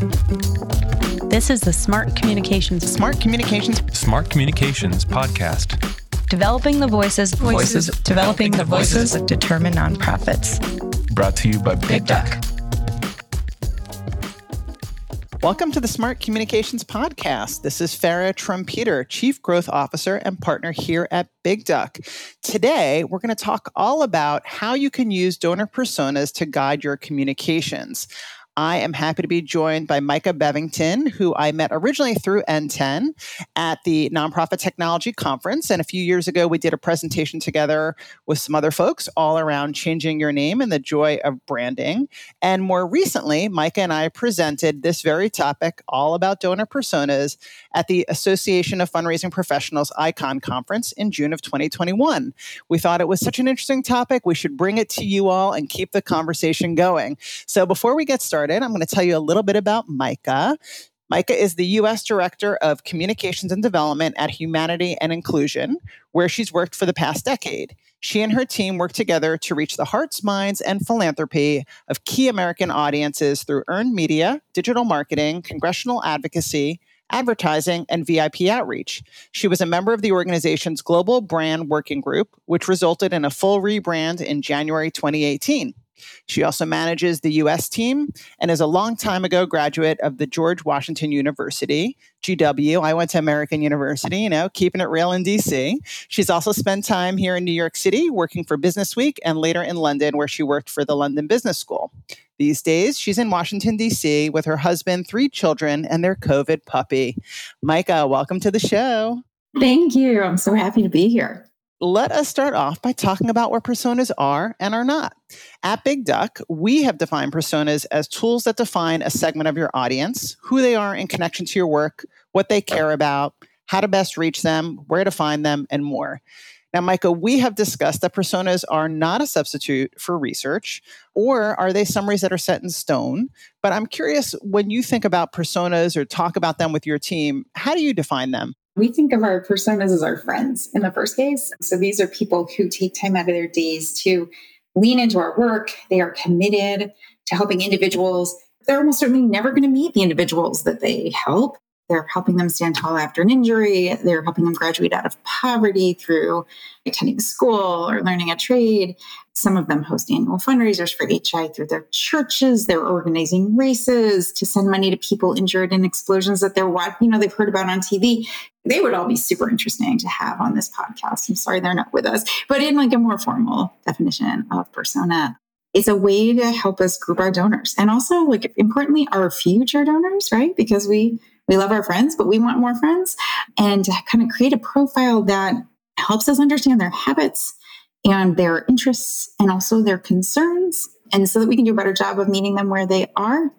This is the Smart Communications Smart Communications Smart Communications Podcast. Developing the voices, Voices. developing the voices that determine nonprofits. Brought to you by Big Duck. Welcome to the Smart Communications Podcast. This is Farra Trompeter, Chief Growth Officer and partner here at Big Duck. Today, we're going to talk all about how you can use donor personas to guide your communications. I am happy to be joined by Mica Bevington, who I met originally through NTEN at the Nonprofit Technology Conference. And a few years ago, we did a presentation together with some other folks all around changing your name and the joy of branding. And more recently, Mica and I presented this very topic, all about donor personas, at the Association of Fundraising Professionals ICON Conference in June of 2021. We thought it was such an interesting topic, we should bring it to you all and keep the conversation going. So before we get started, I'm going to tell you a little bit about Mica. Mica is the U.S. Director of Communications and Development at Humanity and Inclusion, where she's worked for the past decade. She and her team work together to reach the hearts, minds, and philanthropy of key American audiences through earned media, digital marketing, congressional advocacy, advertising, and VIP outreach. She was a member of the organization's Global Brand Working Group, which resulted in a full rebrand in January 2018. She also manages the US team and is a long time ago graduate of the George Washington University, GW. I went to American University, you know, keeping it real in DC. She's also spent time here in New York City working for Business Week and later in London, where she worked for the London Business School. These days, she's in Washington, D.C. with her husband, three children, and their COVID puppy. Mica, welcome to the show. Thank you. I'm so happy to be here let us start off by talking about what personas are and are not. At Big Duck, we have defined personas as tools that define a segment of your audience, who they are in connection to your work, what they care about, how to best reach them, where to find them, and more. Now, Mica, we have discussed that personas are not a substitute for research, or are they summaries that are set in stone? But I'm curious when you think about personas or talk about them with your team, how do you define them? We think of our personas as our friends in the first case. So these are people who take time out of their days to lean into our work. They are committed to helping individuals. They're almost certainly never going to meet the individuals that they help. They're helping them stand tall after an injury. They're helping them graduate out of poverty through attending school or learning a trade. Some of them host annual fundraisers for HI through their churches. They're organizing races to send money to people injured in explosions that they're you know they've heard about on TV. They would all be super interesting to have on this podcast. I'm sorry they're not with us, but in like a more formal definition of persona it's a way to help us group our donors and also like importantly our future donors right because we we love our friends, but we want more friends. And kind of create a profile that helps us understand their habits and their interests and also their concerns. And so that we can do a better job of meeting them where they are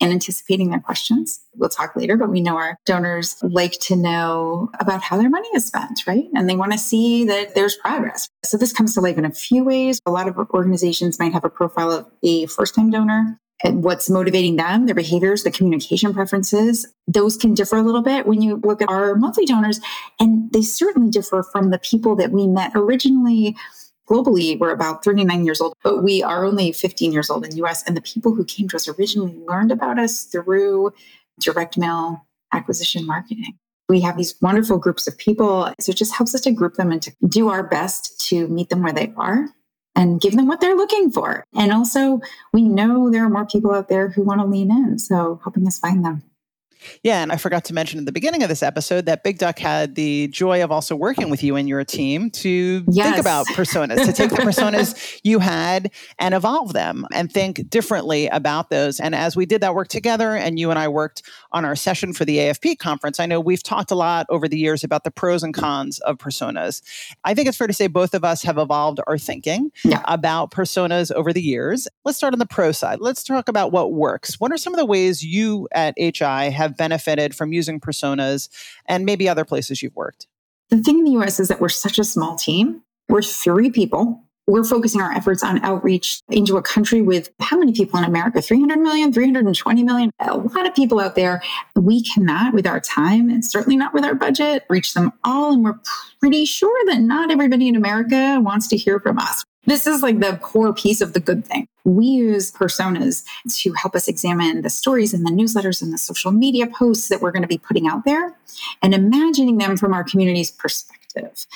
and anticipating their questions. We'll talk later, but we know our donors like to know about how their money is spent, right? And they want to see that there's progress. So this comes to life in a few ways. A lot of organizations might have a profile of a first time donor what's motivating them, their behaviors, the communication preferences. Those can differ a little bit when you look at our monthly donors, and they certainly differ from the people that we met originally. Globally, we're about 39 years old, but we are only 15 years old in the US. And the people who came to us originally learned about us through direct mail acquisition marketing. We have these wonderful groups of people. So it just helps us to group them and to do our best to meet them where they are and give them what they're looking for. And also, we know there are more people out there who want to lean in. So, helping us find them. Yeah, and I forgot to mention at the beginning of this episode that Big Duck had the joy of also working with you and your team to yes. think about personas, to take the personas you had and evolve them and think differently about those. And as we did that work together, and you and I worked on our session for the AFP conference, I know we've talked a lot over the years about the pros and cons of personas. I think it's fair to say both of us have evolved our thinking yeah. about personas over the years. Let's start on the pro side. Let's talk about what works. What are some of the ways you at HI have have benefited from using personas and maybe other places you've worked? The thing in the US is that we're such a small team. We're three people. We're focusing our efforts on outreach into a country with how many people in America? 300 million, 320 million? A lot of people out there. We cannot, with our time and certainly not with our budget, reach them all. And we're pretty sure that not everybody in America wants to hear from us. This is like the core piece of the good thing. We use personas to help us examine the stories and the newsletters and the social media posts that we're going to be putting out there and imagining them from our community's perspective.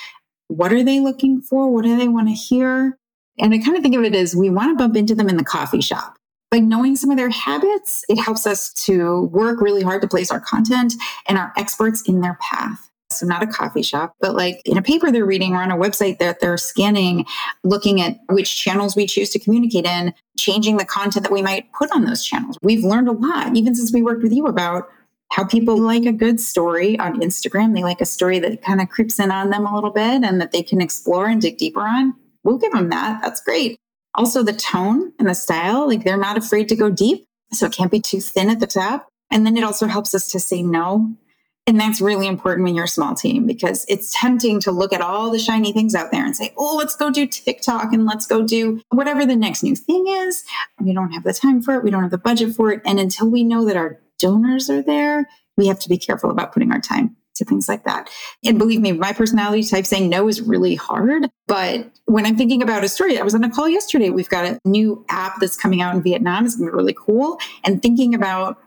What are they looking for? What do they want to hear? And I kind of think of it as we want to bump into them in the coffee shop. By knowing some of their habits, it helps us to work really hard to place our content and our experts in their path. So, not a coffee shop, but like in a paper they're reading or on a website that they're scanning, looking at which channels we choose to communicate in, changing the content that we might put on those channels. We've learned a lot, even since we worked with you, about how people like a good story on Instagram. They like a story that kind of creeps in on them a little bit and that they can explore and dig deeper on. We'll give them that. That's great. Also, the tone and the style, like they're not afraid to go deep. So it can't be too thin at the top. And then it also helps us to say no and that's really important when you're a small team because it's tempting to look at all the shiny things out there and say, oh, let's go do TikTok and let's go do whatever the next new thing is. We don't have the time for it. We don't have the budget for it. And until we know that our donors are there, we have to be careful about putting our time to things like that. And believe me, my personality type saying no is really hard. But when I'm thinking about a story, I was on a call yesterday. We've got a new app that's coming out in Vietnam. It's going to be really cool. And thinking about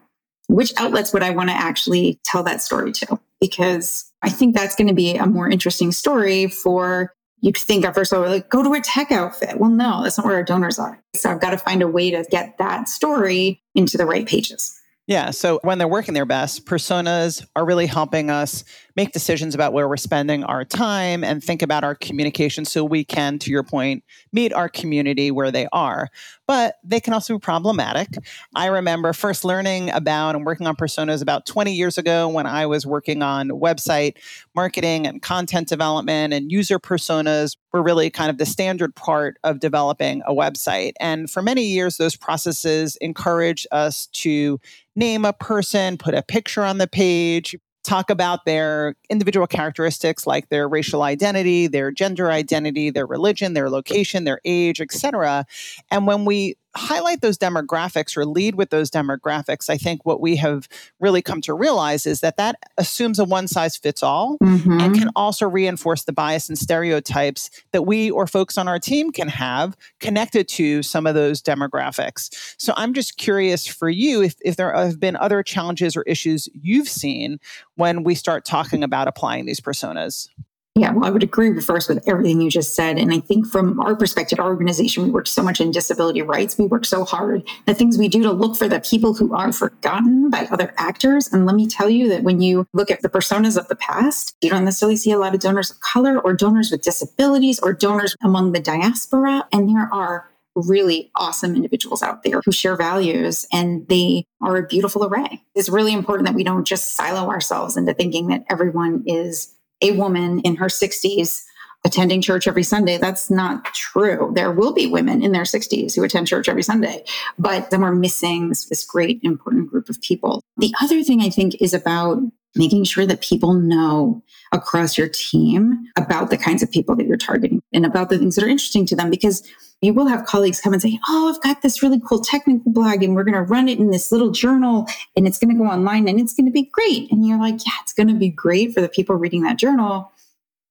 which outlets would I want to actually tell that story to? Because I think that's going to be a more interesting story for you to think at first, oh, like go to a tech outfit. Well, no, that's not where our donors are. So I've got to find a way to get that story into the right pages. Yeah. So when they're working their best, personas are really helping us make decisions about where we're spending our time and think about our communication so we can, to your point, meet our community where they are. But they can also be problematic. I remember first learning about and working on personas about 20 years ago when I was working on website marketing and content development and user personas were really kind of the standard part of developing a website. And for many years, those processes encouraged us to name a person, put a picture on the page, talk about their individual characteristics like their racial identity, their gender identity, their religion, their location, their age, etc. And when we highlight those demographics or lead with those demographics, I think what we have really come to realize is that that assumes a one size fits all mm-hmm. and can also reinforce the bias and stereotypes that we or folks on our team can have connected to some of those demographics. So I'm just curious for you if, if there have been other challenges or issues you've seen when we start talking about applying these personas. Yeah, well, I would agree with first with everything you just said. And I think from our perspective, our organization, we work so much in disability rights. We work so hard. The things we do to look for the people who are forgotten by other actors. And let me tell you that when you look at the personas of the past, you don't necessarily see a lot of donors of color or donors with disabilities or donors among the diaspora. And there are really awesome individuals out there who share values and they are a beautiful array. It's really important that we don't just silo ourselves into thinking that everyone is a woman in her 60s attending church every Sunday. That's not true. There will be women in their 60s who attend church every Sunday, but then we're missing this, this, great important group of people. The other thing I think is about making sure that people know across your team about the kinds of people that you're targeting and about the things that are interesting to them because you will have colleagues come and say, Oh, I've got this really cool technical blog and we're going to run it in this little journal and it's going to go online and it's going to be great. And you're like, Yeah, it's going to be great for the people reading that journal.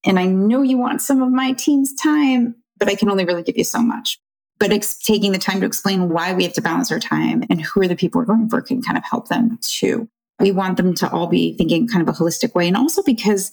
And I know you want some of my team's time, but I can only really give you so much. But ex- taking the time to explain why we have to balance our time and who are the people we're going for can kind of help them too. We want them to all be thinking kind of a holistic way. And also because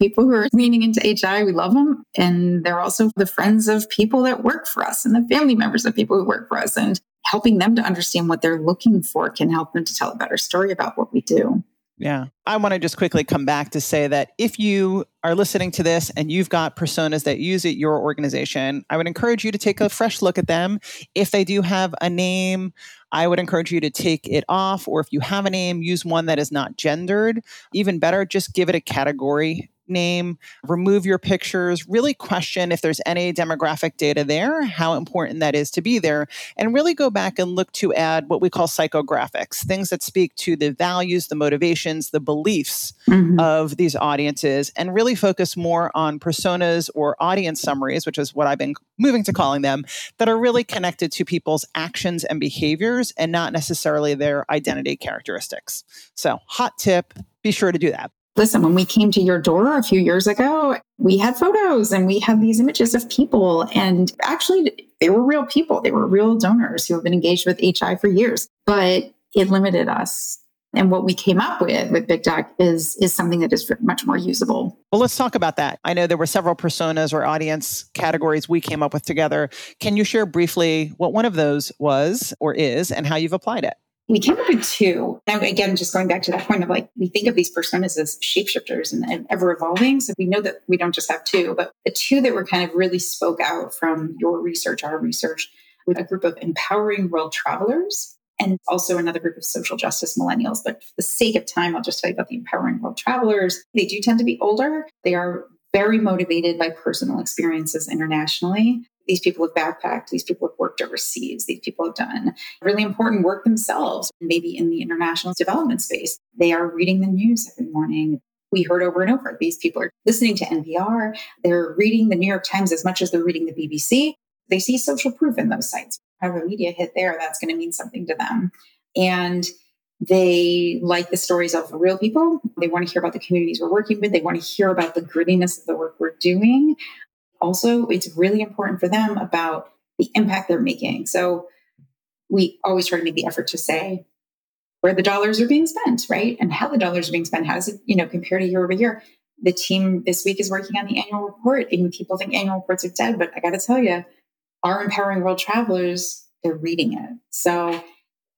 people who are leaning into HI. We love them. And they're also the friends of people that work for us and the family members of people who work for us. And helping them to understand what they're looking for can help them to tell a better story about what we do. Yeah. I want to just quickly come back to say that if you are listening to this and you've got personas that use it your organization, I would encourage you to take a fresh look at them. If they do have a name, I would encourage you to take it off. Or if you have a name, use one that is not gendered. Even better, just give it a category name, remove your pictures, really question if there's any demographic data there, how important that is to be there, and really go back and look to add what we call psychographics, things that speak to the values, the motivations, the beliefs mm-hmm. of these audiences, and really focus more on personas or audience summaries, which is what I've been moving to calling them, that are really connected to people's actions and behaviors and not necessarily their identity characteristics. So, hot tip be sure to do that. Listen, when we came to your door a few years ago, we had photos and we had these images of people. And actually, they were real people. They were real donors who have been engaged with HI for years, but it limited us. And what we came up with with Big Duck is is something that is much more usable. Well, let's talk about that. I know there were several personas or audience categories we came up with together. Can you share briefly what one of those was or is and how you've applied it? We came up with two. Now, again, just going back to that point of like, we think of these personas as shapeshifters and, and ever evolving. So we know that we don't just have two, but the two that were kind of really spoke out from your research, our research, with a group of empowering world travelers and also another group of social justice millennials. But for the sake of time, I'll just tell you about the empowering world travelers. They do tend to be older. They are very motivated by personal experiences internationally. These people have backpacked, these people have worked overseas, these people have done really important work themselves, maybe in the international development space. They are reading the news every morning. We heard over and over these people are listening to NPR, they're reading the New York Times as much as they're reading the BBC. They see social proof in those sites. Have a media hit there, that's going to mean something to them. And they like the stories of real people. They want to hear about the communities we're working with. They want to hear about the grittiness of the work we're doing also it's really important for them about the impact they're making. So we always try to make the effort to say where the dollars are being spent, right? And how the dollars are being spent. How does it, you know, compare to year over year? The team this week is working on the annual report, and people think annual reports are dead, but I got to tell you, our empowering world travelers, they're reading it. So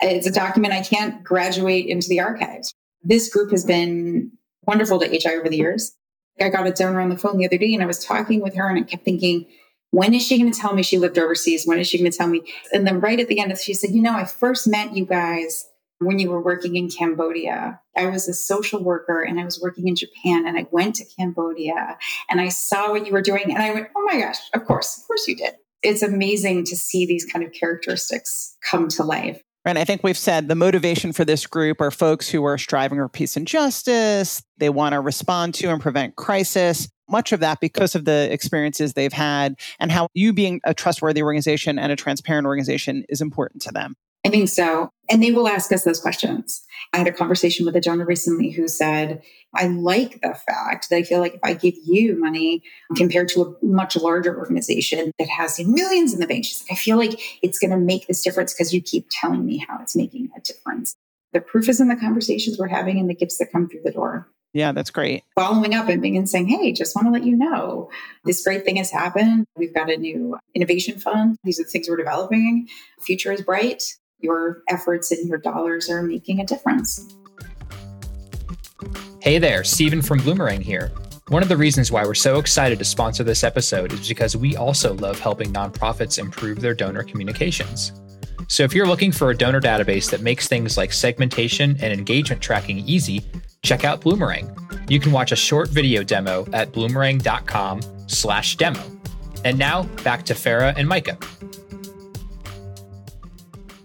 it's a document I can't graduate into the archives. This group has been wonderful to HI over the years. I got a donor on the phone the other day and I was talking with her and I kept thinking, when is she going to tell me she lived overseas? When is she going to tell me? And then right at the end, she said, You know, I first met you guys when you were working in Cambodia. I was a social worker and I was working in Japan and I went to Cambodia and I saw what you were doing. And I went, Oh my gosh, of course, of course you did. It's amazing to see these kind of characteristics come to life. And I think we've said the motivation for this group are folks who are striving for peace and justice. They want to respond to and prevent crisis. Much of that because of the experiences they've had and how you being a trustworthy organization and a transparent organization is important to them. I think so. And they will ask us those questions. I had a conversation with a donor recently who said, I like the fact that I feel like if I give you money compared to a much larger organization that has millions in the bank, she's like, I feel like it's going to make this difference because you keep telling me how it's making a difference. The proof is in the conversations we're having and the gifts that come through the door. Yeah, that's great. Following up and being and saying, hey, just want to let you know this great thing has happened. We've got a new innovation fund. These are the things we're developing. future is bright your efforts and your dollars are making a difference. Hey there, Stephen from Bloomerang here. One of the reasons why we're so excited to sponsor this episode is because we also love helping nonprofits improve their donor communications. So if you're looking for a donor database that makes things like segmentation and engagement tracking easy, check out Bloomerang. You can watch a short video demo at bloomerang.com/demo. And now back to Farra and Mica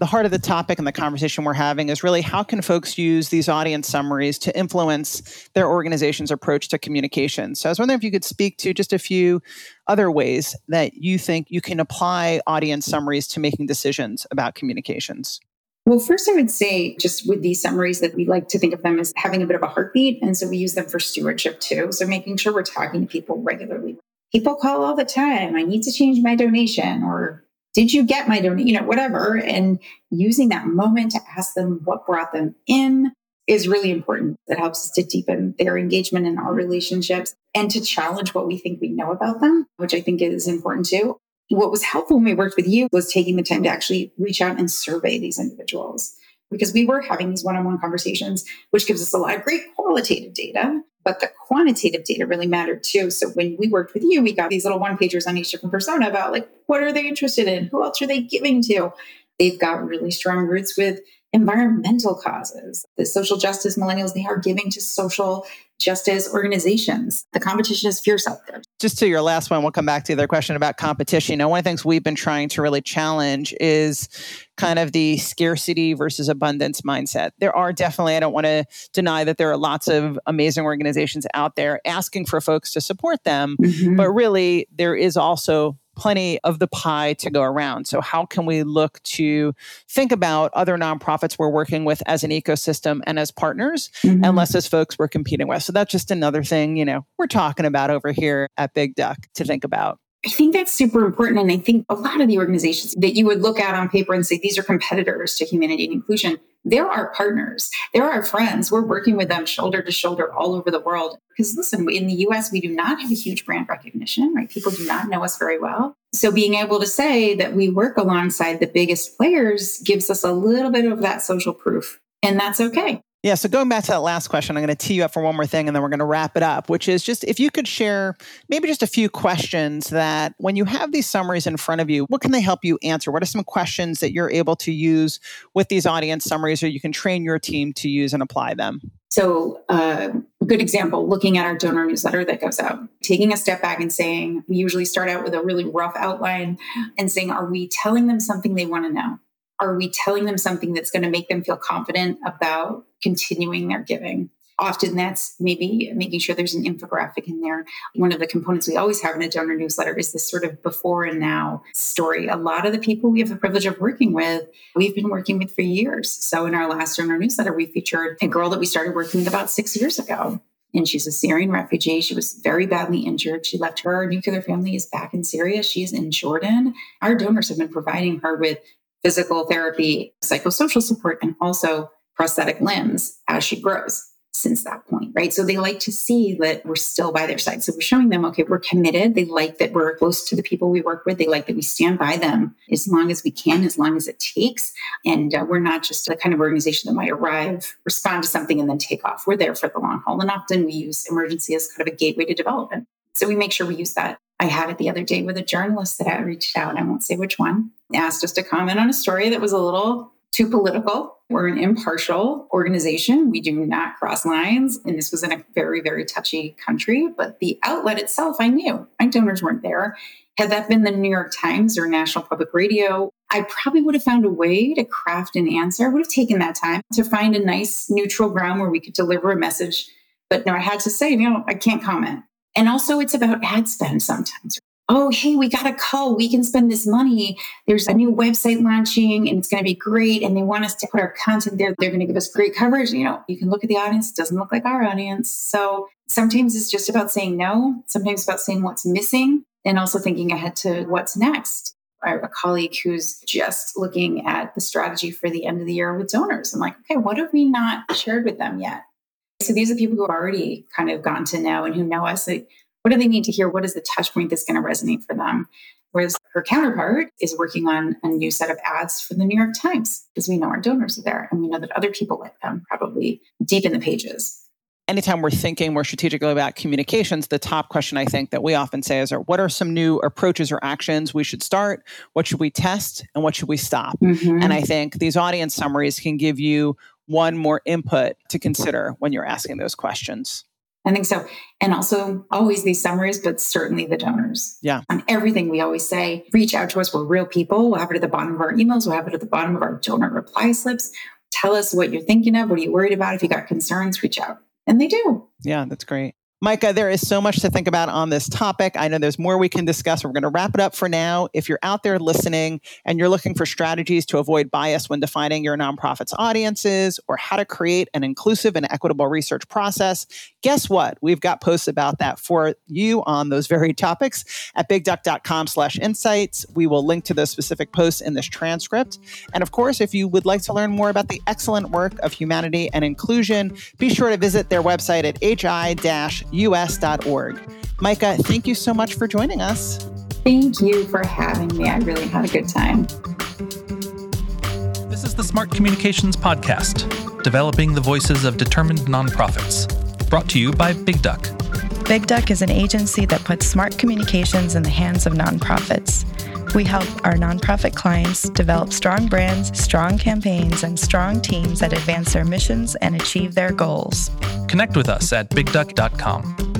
the heart of the topic and the conversation we're having is really how can folks use these audience summaries to influence their organization's approach to communication. So I was wondering if you could speak to just a few other ways that you think you can apply audience summaries to making decisions about communications. Well, first, I would say just with these summaries that we like to think of them as having a bit of a heartbeat. And so we use them for stewardship too. So making sure we're talking to people regularly. People call all the time. I need to change my donation or did you get my donation? You know, whatever. And using that moment to ask them what brought them in is really important. It helps us to deepen their engagement in our relationships and to challenge what we think we know about them, which I think is important too. What was helpful when we worked with you was taking the time to actually reach out and survey these individuals because we were having these one on one conversations, which gives us a lot of great qualitative data. But the quantitative data really mattered too. So when we worked with you, we got these little one pagers on each different persona about like, what are they interested in? Who else are they giving to? They've got really strong roots with environmental causes. The social justice millennials, they are giving to social justice organizations. The competition is fierce out there. Just to your last one, we'll come back to the other question about competition. You know, one of the things we've been trying to really challenge is kind of the scarcity versus abundance mindset. There are definitely, I don't want to deny that there are lots of amazing organizations out there asking for folks to support them, mm-hmm. but really there is also plenty of the pie to go around. So, how can we look to think about other nonprofits we're working with as an ecosystem and as partners, mm-hmm. and less as folks we're competing with? So, that's just another thing, you know, we're talking about over here at Big Duck to think about. I think that's super important. And I think a lot of the organizations that you would look at on paper and say these are competitors to humanity and inclusion, they're our partners. They're our friends. We're working with them shoulder to shoulder all over the world. Because listen, in the US, we do not have a huge brand recognition, right? People do not know us very well. So being able to say that we work alongside the biggest players gives us a little bit of that social proof. And that's okay. Yeah. So going back to that last question, I'm going to tee you up for one more thing and then we're going to wrap it up, which is just if you could share maybe just a few questions that when you have these summaries in front of you, what can they help you answer? What are some questions that you're able to use with these audience summaries or you can train your team to use and apply them? So, uh, a good example looking at our donor newsletter that goes out, taking a step back and saying, we usually start out with a really rough outline and saying, are we telling them something they want to know? Are we telling them something that's going to make them feel confident about continuing their giving? Often that's maybe making sure there's an infographic in there. One of the components we always have in a donor newsletter is this sort of before and now story. A lot of the people we have the privilege of working with, we've been working with for years. So in our last donor newsletter, we featured a girl that we started working with about six years ago and she's a Syrian refugee. She was very badly injured. She left her nuclear family is back in Syria. She's in Jordan. Our donors have been providing her with physical therapy, psychosocial support, and also prosthetic limbs as she grows since that point, right? So they like to see that we're still by their side. So we're showing them, okay, we're committed. They like that we're close to the people we work with. They like that we stand by them as long as we can, as long as it takes. And uh, we're not just the kind of organization that might arrive, respond to something, and then take off. We're there for the long haul. And often we use emergency as kind of a gateway to development. So we make sure we use that. I had it the other day with a journalist that I reached out, I won't say which one, asked us to comment on a story that was a little too political. We're an impartial organization. We do not cross lines. And this was in a very, very touchy country. But the outlet itself, I knew my donors weren't there. Had that been the New York Times or National Public Radio, I probably would have found a way to craft an answer. I would have taken that time to find a nice neutral ground where we could deliver a message. But no, I had to say, you know, I can't comment. And also, it's about ad spend sometimes oh, hey, we got a call. We can spend this money. There's a new website launching and it's going to be great. And they want us to put our content there. They're going to give us great coverage. You know, you can look at the audience. It doesn't look like our audience. So sometimes it's just about saying no. Sometimes about saying what's missing and also thinking ahead to what's next. I have a colleague who's just looking at the strategy for the end of the year with donors. I'm like, okay, what have we not shared with them yet? So these are people who have already kind of gotten to know and who know us. Like, what do they need to hear? What is the touch point that's going to resonate for them? Whereas her counterpart is working on a new set of ads for the New York Times because we know our donors are there and we know that other people like them probably deep in the pages. Anytime we're thinking more strategically about communications, the top question I think that we often say is, what are some new approaches or actions we should start? What should we test? And what should we stop? Mm-hmm. And I think these audience summaries can give you one more input to consider when you're asking those questions. I think so. And also always these summaries, but certainly the donors. Yeah. On everything we always say, reach out to us. We're real people. We'll have it at the bottom of our emails. We'll have it at the bottom of our donor reply slips. Tell us what you're thinking of. What are you worried about? If you got concerns, reach out. And they do. Yeah, that's great. Mica, there is so much to think about on this topic. I know there's more we can discuss. We're going to wrap it up for now. If you're out there listening and you're looking for strategies to avoid bias when defining your nonprofit's audiences or how to create an inclusive and equitable research process, guess what? We've got posts about that for you on those very topics at bigduck.com slash insights. We will link to those specific posts in this transcript. And of course, if you would like to learn more about the excellent work of humanity and inclusion, be sure to visit their website at hi us.org. Mica, thank you so much for joining us. Thank you for having me. I really had a good time. This is the Smart Communications Podcast, developing the voices of determined nonprofits. Brought to you by Big Duck. Big Duck is an agency that puts smart communications in the hands of nonprofits. We help our nonprofit clients develop strong brands, strong campaigns, and strong teams that advance their missions and achieve their goals. Connect with us at bigduck.com.